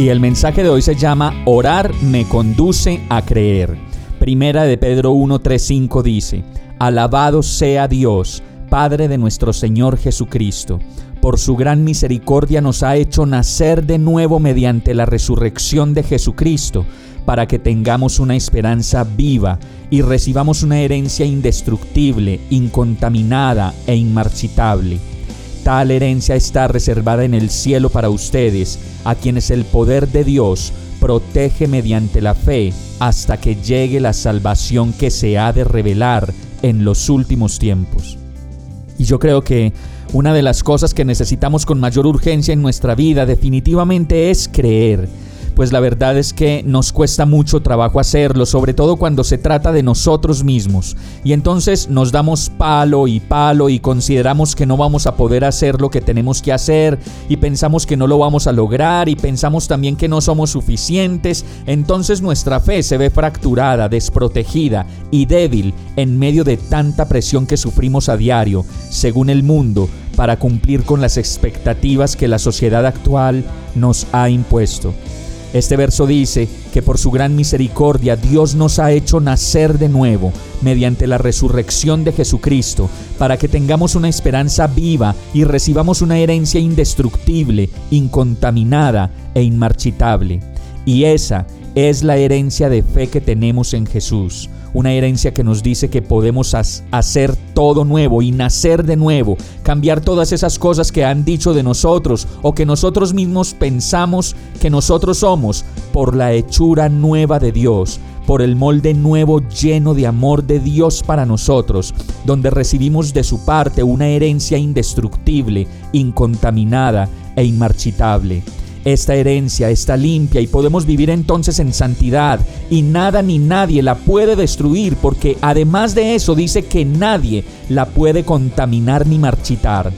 Y el mensaje de hoy se llama Orar me conduce a creer. Primera de Pedro 1:35 dice, Alabado sea Dios Padre de nuestro Señor Jesucristo. Por su gran misericordia nos ha hecho nacer de nuevo mediante la resurrección de Jesucristo, para que tengamos una esperanza viva y recibamos una herencia indestructible, incontaminada e inmarchitable. Tal herencia está reservada en el cielo para ustedes, a quienes el poder de Dios protege mediante la fe hasta que llegue la salvación que se ha de revelar en los últimos tiempos. Y yo creo que una de las cosas que necesitamos con mayor urgencia en nuestra vida definitivamente es creer pues la verdad es que nos cuesta mucho trabajo hacerlo, sobre todo cuando se trata de nosotros mismos. Y entonces nos damos palo y palo y consideramos que no vamos a poder hacer lo que tenemos que hacer y pensamos que no lo vamos a lograr y pensamos también que no somos suficientes. Entonces nuestra fe se ve fracturada, desprotegida y débil en medio de tanta presión que sufrimos a diario, según el mundo, para cumplir con las expectativas que la sociedad actual nos ha impuesto. Este verso dice que por su gran misericordia Dios nos ha hecho nacer de nuevo mediante la resurrección de Jesucristo, para que tengamos una esperanza viva y recibamos una herencia indestructible, incontaminada e inmarchitable. Y esa es la herencia de fe que tenemos en Jesús una herencia que nos dice que podemos hacer todo nuevo y nacer de nuevo, cambiar todas esas cosas que han dicho de nosotros o que nosotros mismos pensamos que nosotros somos por la hechura nueva de Dios, por el molde nuevo lleno de amor de Dios para nosotros, donde recibimos de su parte una herencia indestructible, incontaminada e inmarchitable. Esta herencia está limpia y podemos vivir entonces en santidad y nada ni nadie la puede destruir porque además de eso dice que nadie la puede contaminar ni marchitar.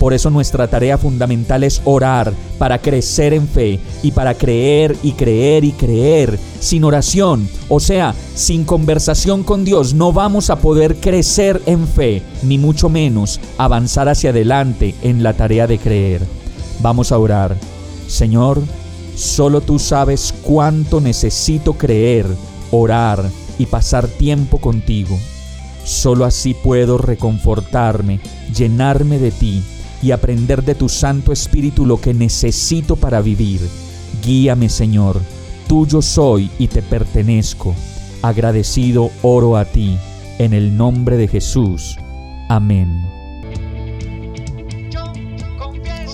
Por eso nuestra tarea fundamental es orar para crecer en fe y para creer y creer y creer. Sin oración, o sea, sin conversación con Dios, no vamos a poder crecer en fe, ni mucho menos avanzar hacia adelante en la tarea de creer. Vamos a orar. Señor, solo tú sabes cuánto necesito creer, orar y pasar tiempo contigo. Solo así puedo reconfortarme, llenarme de ti y aprender de tu Santo Espíritu lo que necesito para vivir. Guíame, Señor, tuyo soy y te pertenezco. Agradecido oro a ti, en el nombre de Jesús. Amén.